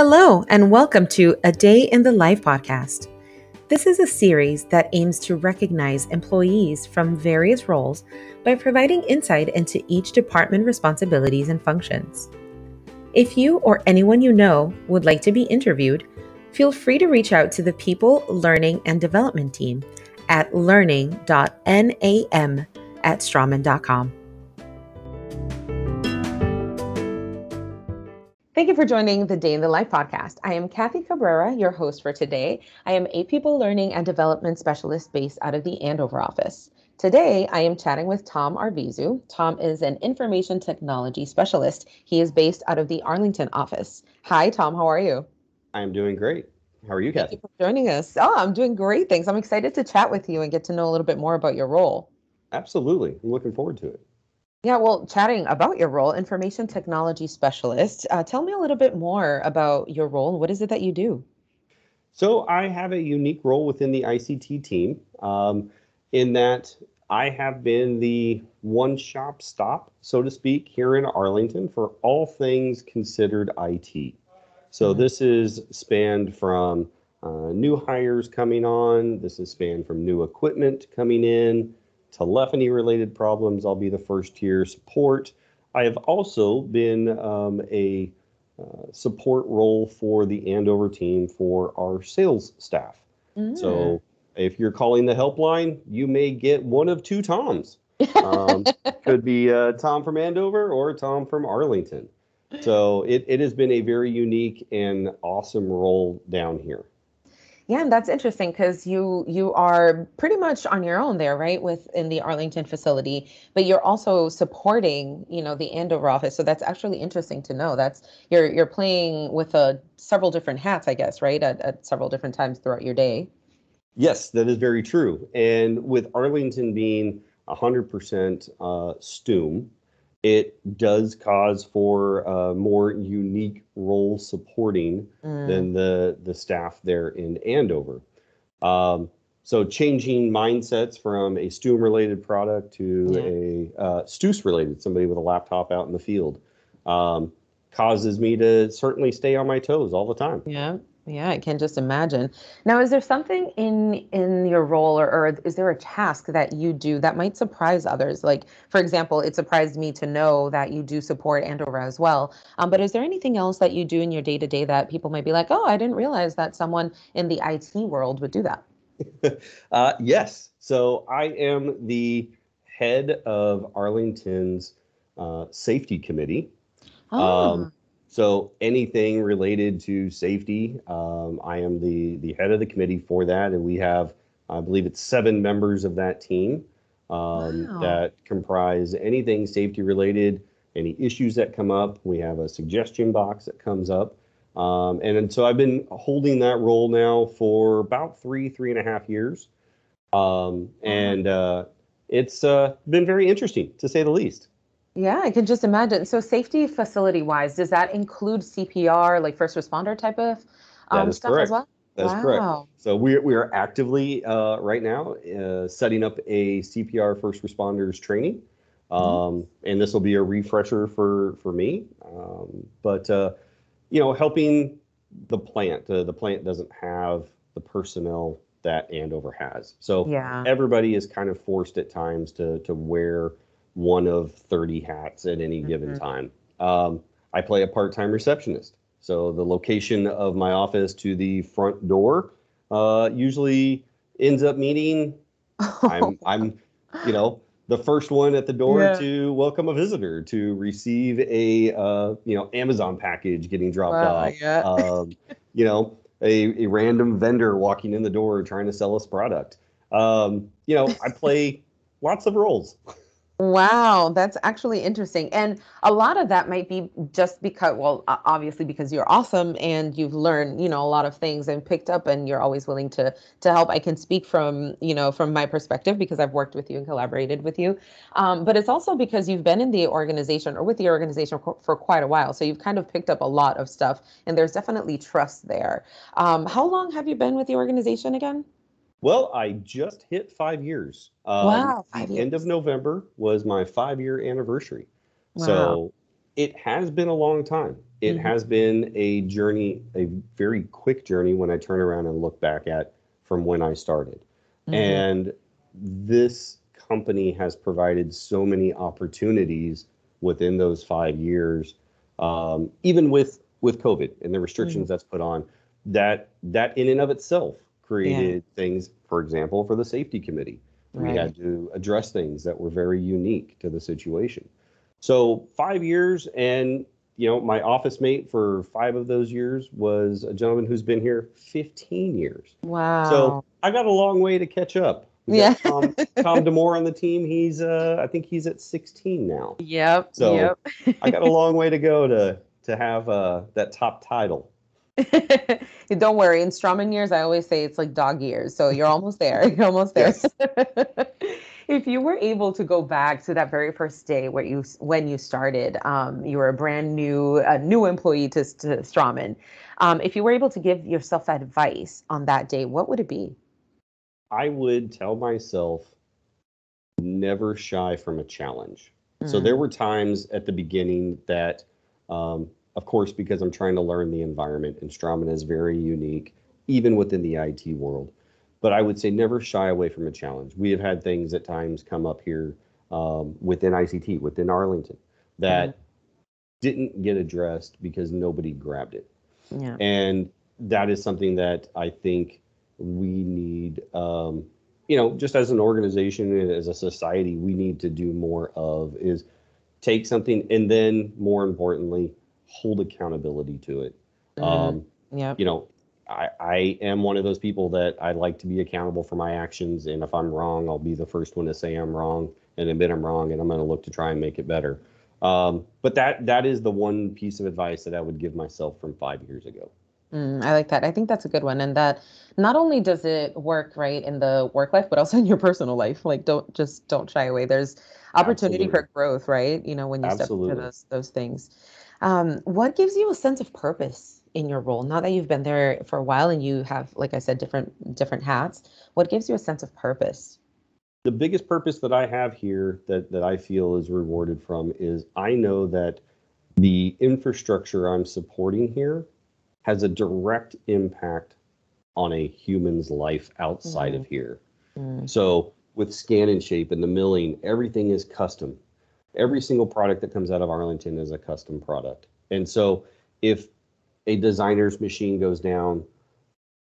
Hello, and welcome to A Day in the Life podcast. This is a series that aims to recognize employees from various roles by providing insight into each department responsibilities and functions. If you or anyone you know would like to be interviewed, feel free to reach out to the People, Learning, and Development team at learning.nam at straumann.com. Thank you for joining the Day in the Life podcast. I am Kathy Cabrera, your host for today. I am a people learning and development specialist based out of the Andover office. Today, I am chatting with Tom Arvizu. Tom is an information technology specialist. He is based out of the Arlington office. Hi, Tom. How are you? I'm doing great. How are you, Kathy? Thank you for joining us. Oh, I'm doing great. Thanks. I'm excited to chat with you and get to know a little bit more about your role. Absolutely. I'm looking forward to it. Yeah, well, chatting about your role, information technology specialist, uh, tell me a little bit more about your role. What is it that you do? So, I have a unique role within the ICT team um, in that I have been the one shop stop, so to speak, here in Arlington for all things considered IT. So, mm-hmm. this is spanned from uh, new hires coming on, this is spanned from new equipment coming in telephony related problems, I'll be the first tier support. I have also been um, a uh, support role for the Andover team for our sales staff. Mm. So if you're calling the helpline, you may get one of two Toms. Um, could be uh, Tom from Andover or Tom from Arlington. So it, it has been a very unique and awesome role down here. Yeah, and that's interesting because you you are pretty much on your own there, right? Within the Arlington facility, but you're also supporting, you know, the Andover office. So that's actually interesting to know. That's you're you're playing with a uh, several different hats, I guess, right? At, at several different times throughout your day. Yes, that is very true. And with Arlington being 100% uh, STUM, it does cause for uh, more unique role supporting mm. than the the staff there in Andover. Um, so changing mindsets from a STUM related product to yeah. a uh, STUS related, somebody with a laptop out in the field, um, causes me to certainly stay on my toes all the time. Yeah. Yeah, I can just imagine. Now, is there something in in your role, or, or is there a task that you do that might surprise others? Like, for example, it surprised me to know that you do support Andover as well. Um, but is there anything else that you do in your day to day that people might be like, "Oh, I didn't realize that someone in the IT world would do that"? uh, yes. So I am the head of Arlington's uh, safety committee. Oh. Um, so anything related to safety, um, I am the the head of the committee for that, and we have, I believe it's seven members of that team um, wow. that comprise anything safety related, any issues that come up. We have a suggestion box that comes up, um, and, and so I've been holding that role now for about three three and a half years, um, and uh, it's uh, been very interesting to say the least. Yeah, I can just imagine. So, safety facility wise, does that include CPR, like first responder type of um, stuff correct. as well? That's wow. correct. So we we are actively uh, right now uh, setting up a CPR first responders training, mm-hmm. um, mm-hmm. and this will be a refresher for for me. Um, but uh, you know, helping the plant. Uh, the plant doesn't have the personnel that Andover has, so yeah. everybody is kind of forced at times to to wear one of 30 hats at any mm-hmm. given time. Um, I play a part time receptionist. So the location of my office to the front door uh, usually ends up meaning I'm, I'm, you know, the first one at the door yeah. to welcome a visitor to receive a, uh, you know, Amazon package getting dropped wow, off. Yeah. um, you know, a, a random vendor walking in the door trying to sell us product. Um, you know, I play lots of roles. Wow, that's actually interesting. And a lot of that might be just because, well, obviously because you're awesome and you've learned, you know, a lot of things and picked up and you're always willing to to help. I can speak from, you know, from my perspective because I've worked with you and collaborated with you. Um, but it's also because you've been in the organization or with the organization for, quite a while. So you've kind of picked up a lot of stuff and there's definitely trust there. Um, how long have you been with the organization again? Well, I just hit five years. Um, wow, five years. End of November was my five year anniversary. Wow. So It has been a long time. It Mhm. has been a journey, a very quick journey when I turn around and look back at from when I started. Mhm. And this company has provided so many opportunities within those five years, um, even with with COVID and the restrictions Mm-hmm. that's put on. That that in and of itself created things. For example, for the safety committee, we had to address things that were very unique to the situation. So five years, and you know, my office mate for five of those years was a gentleman who's been here 15 years. Wow. So I got a long way to catch up. We Yeah. Tom, Tom Demore on the team. He's, uh, I think he's at 16 now. Yep. So- yep. I got a long way to go to to have uh, that top title. Don't worry. In Straumann years, I always say it's like dog years. So you're almost there. You're almost there. if you were able to go back to that very first day where you when you started, um, you were a brand new a new employee to, to Straumann. Um, if you were able to give yourself advice on that day, what would it be? I would tell myself never shy from a challenge. So Mm, there were times at the beginning that, um, of course, because I'm trying to learn the environment, and Straumann is very unique, even within the IT world. But I would say never shy away from a challenge. We have had things at times come up here um, within ICT, within Arlington, that didn't get addressed because nobody grabbed it. yeah. And that is something that I think we need, um, you know, just as an organization and as a society, we need to do more of is take something and then more importantly, hold accountability to it. Mhm. Um, Yep. you know, I, I am one of those people that I like to be accountable for my actions. And if I'm wrong, I'll be the first one to say I'm wrong and admit I'm wrong. And I'm going to look to try and make it better. Um, but that that is the one piece of advice that I would give myself from five years ago. Mm, I like that. I think that's a good one. And that not only does it work right in the work life, but also in your personal life. Like don't just don't shy away. There's opportunity Absolutely. for growth, right? You know, when you step Absolutely. into those those things. Um, what gives you a sense of purpose in your role? Now that you've been there for a while and you have, like I said, different different hats, what gives you a sense of purpose? the biggest purpose that I have here that that I feel is rewarded from is I know that the infrastructure I'm supporting here has a direct impact on a human's life outside of here. Mm, So with Scan and Shape and the milling, everything is custom. Every single product that comes out of Arlington is a custom product. And so if a designer's machine goes down,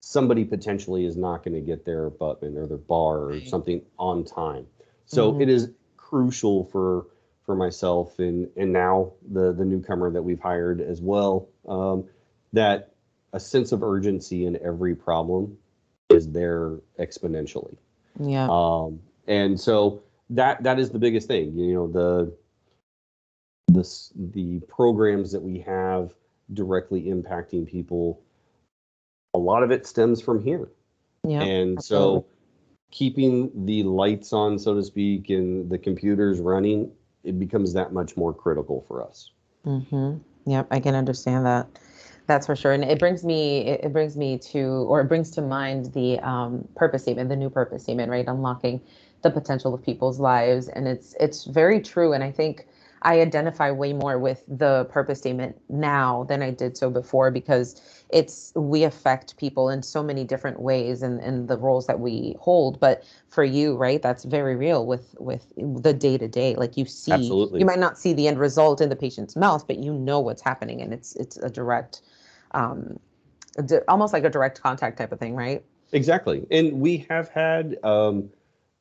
somebody potentially is not going to get their abutment or their bar or Right. something on time. So Mhm. it is crucial for for myself and and now the the newcomer that we've hired as well um, that a sense of urgency in every problem is there exponentially. Yeah. Um, and so that that is the biggest thing. You know, the the the programs that we have directly impacting people. A lot of it stems from here, yeah. and absolutely. so keeping the lights on, so to speak, and the computers running, it becomes that much more critical for us. Mm-hmm. Yep, I can understand that. That's for sure. And it brings me it, brings me to or it brings to mind the um, purpose statement, the new purpose statement, right? Unlocking the potential of people's lives. And it's it's very true. And I think I identify way more with the purpose statement now than I did so before because it's we affect people in so many different ways and in, in the roles that we hold. But for you, right, that's very real with with the day to day. Like you see, Absolutely. you might not see the end result in the patient's mouth, but you know what's happening, and it's it's a direct, um, di- almost like a direct contact type of thing, right? Exactly. And we have had um,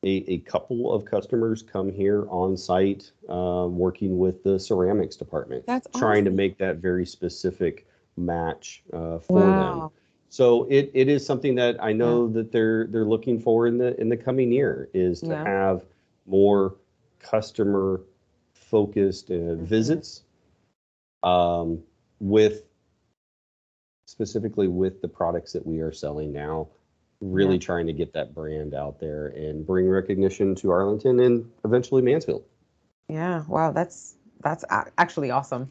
a, a couple of customers come here on site uh, working with the ceramics department, That's trying to make that very specific match uh, for them. So it, it is something that I know that they're they're looking for in the in the coming year is to Yeah. have more customer focused uh, Mm-hmm. visits um, with specifically with the products that we are selling now really Yeah. trying to get that brand out there and bring recognition to Arlington and eventually Mansfield. Yeah. Wow. That's that's actually awesome.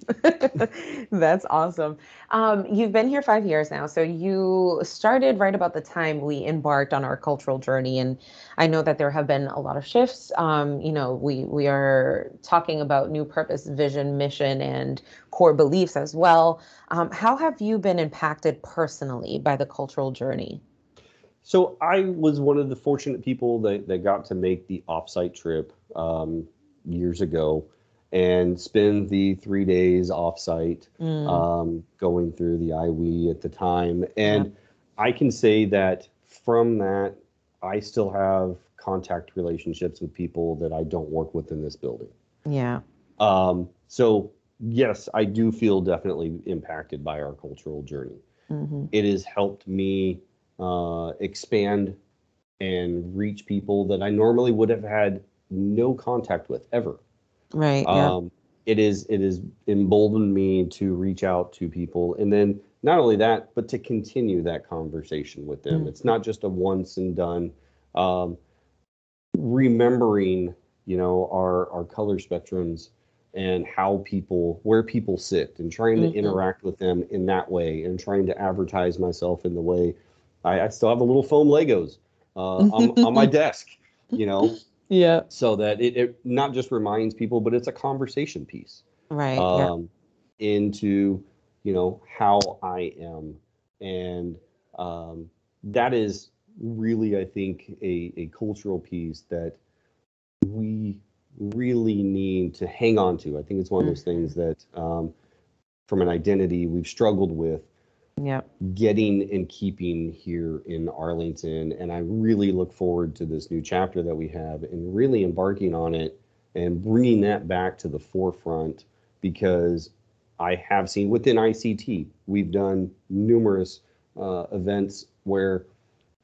that's awesome. Um, you've been here five years now, so you started right about the time we embarked on our cultural journey, and I know that there have been a lot of shifts. Um, you know, we we are talking about new purpose, vision, mission, and core beliefs as well. Um, how have you been impacted personally by the cultural journey? So I was one of the fortunate people that, that got to make the offsite trip um, years ago and spend the three days offsite mm. um, going through the IWE at the time. And yeah. I can say that from that, I still have contact relationships with people that I don't work with in this building. Yeah. Um, so, yes, I do feel definitely impacted by our cultural journey. Mm-hmm. It has helped me uh, expand and reach people that I normally would have had no contact with ever. Right. Um, yeah. It is it is emboldened me to reach out to people, and then not only that, but to continue that conversation with them. Mm. It's not just a once and done. Um, remembering, you know, our our color spectrums and how people where people sit and trying to mm-hmm. interact with them in that way and trying to advertise myself in the way I, I still have a little foam Legos uh, on, on my desk, you know, yeah. So that it, it not just reminds people, but it's a conversation piece. Right. Um, yeah. Into, you know, how I am. And um, that is really, I think, a, a cultural piece that we really need to hang on to. I think it's one of those mm-hmm. things that, um, from an identity, we've struggled with yeah getting and keeping here in arlington and i really look forward to this new chapter that we have and really embarking on it and bringing that back to the forefront because i have seen within ict we've done numerous uh, events where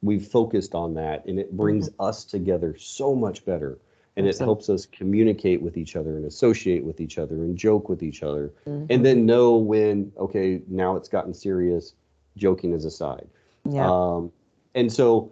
we've focused on that and it brings mm-hmm. us together so much better and it helps us communicate with each other and associate with each other and joke with each other mm-hmm. and then know when okay now it's gotten serious joking is aside yeah. Um, and so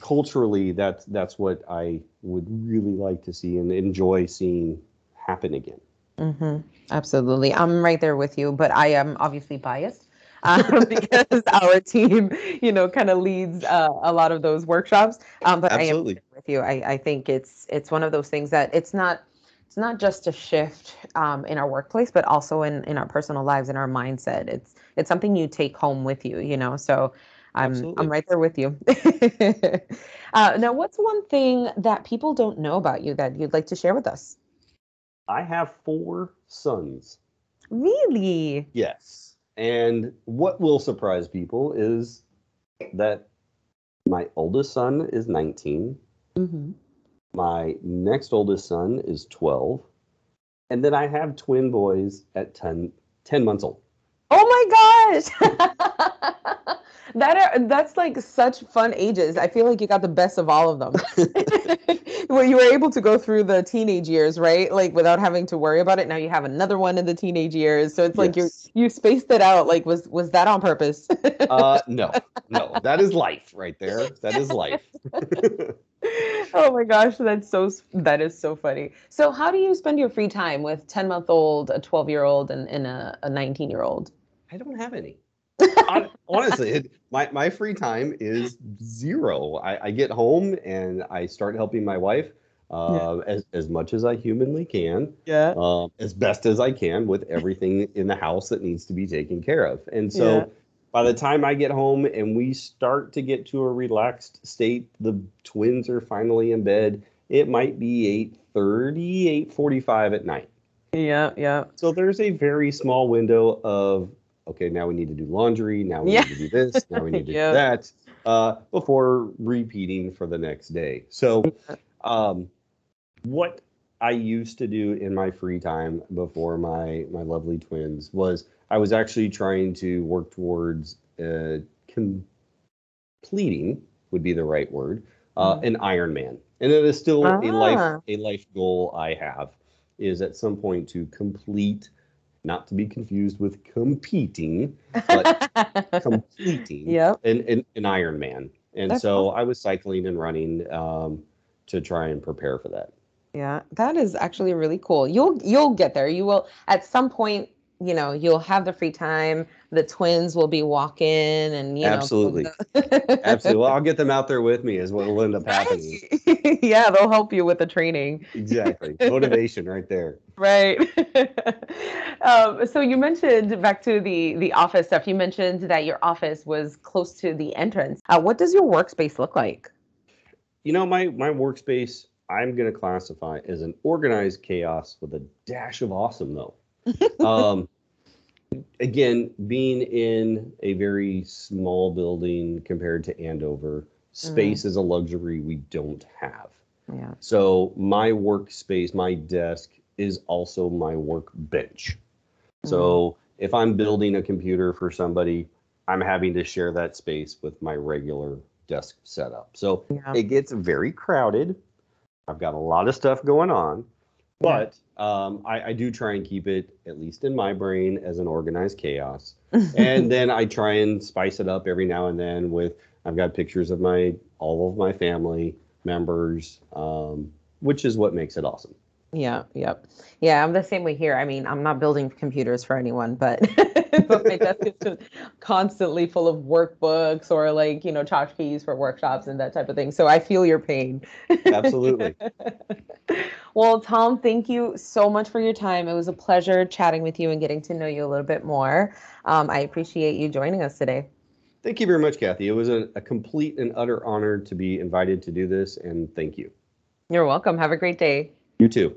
culturally that's that's what i would really like to see and enjoy seeing happen again mm-hmm. absolutely i'm right there with you but i am obviously biased um, because our team, you know, kind of leads uh, a lot of those workshops. Um, but Absolutely. I am with you. I, I think it's it's one of those things that it's not it's not just a shift um, in our workplace, but also in in our personal lives and our mindset. It's it's something you take home with you, you know. So I'm Absolutely. I'm right there with you. uh, now, what's one thing that people don't know about you that you'd like to share with us? I have four sons. Really? Yes. And what will surprise people is that my oldest son is 19. Mm-hmm. My next oldest son is 12. And then I have twin boys at 10, 10 months old. Oh my gosh. that are, that's like such fun ages. I feel like you got the best of all of them. well, you were able to go through the teenage years, right? Like without having to worry about it. Now you have another one in the teenage years, so it's yes. like you you spaced it out. Like was was that on purpose? uh, no, no, that is life right there. That is life. oh my gosh, that's so that is so funny. So how do you spend your free time with ten month old, a twelve year old, and, and a nineteen year old? I don't have any. honestly, it, my, my free time is zero. I, I, get home and I start helping my wife uh, yeah. as, as much as I humanly can. Yeah. Uh, as best as I can with everything in the house that needs to be taken care of. And so yeah. by the time I get home and we start to get to a relaxed state, the twins are finally in bed. It might be 8.30, 8.45 at night. Yeah, yeah. So there's a very small window of okay, now we need to do laundry. Now we yeah. need to do this. Now we need to do that uh, before repeating for the next day. So, um, what I used to do in my free time before my my lovely twins was I was actually trying to work towards uh, completing would be the right word uh, mm. an Ironman, and it is still a life ah. a life goal I have is at some point to complete not to be confused with competing, but completing yep. an, an, an Ironman. And That's so awesome. I was cycling and running um, to try and prepare for that. Yeah, that is actually really cool. You'll you'll get there. You will at some point, you know, you'll have the free time. The twins will be walking and you know Absolutely. Absolutely. Well, I'll get them out there with me is what will end up happening. Yeah, they'll help you with the training. Exactly. Motivation right there. Right. um, so you mentioned back to the the office stuff. You mentioned that your office was close to the entrance. Uh, what does your workspace look like? You know, my my workspace, I'm gonna classify as an organized chaos with a dash of awesome though. Um again, being in a very small building compared to Andover, space is a luxury we don't have. Yeah. So my workspace, my desk is also my workbench. So if I'm building a computer for somebody, I'm having to share that space with my regular desk setup. So Yeah. it gets very crowded. I've got a lot of stuff going on. But um, I, I do try and keep it, at least in my brain, as an organized chaos. and then I try and spice it up every now and then with I've got pictures of my all of my family members, um, which is what makes it awesome. Yeah, yep. Yeah, I'm the same way here. I mean, I'm not building computers for anyone, but but my desk is just constantly full of workbooks or like, you know, tchotchkes for workshops and that type of thing. So I feel your pain. Absolutely. Well, Tom, thank you so much for your time. It was a pleasure chatting with you and getting to know you a little bit more. Um, I appreciate you joining us today. Thank you very much, Kathy. It was a, a complete and utter honor to be invited to do this, and thank you. You're welcome. Have a great day. You too.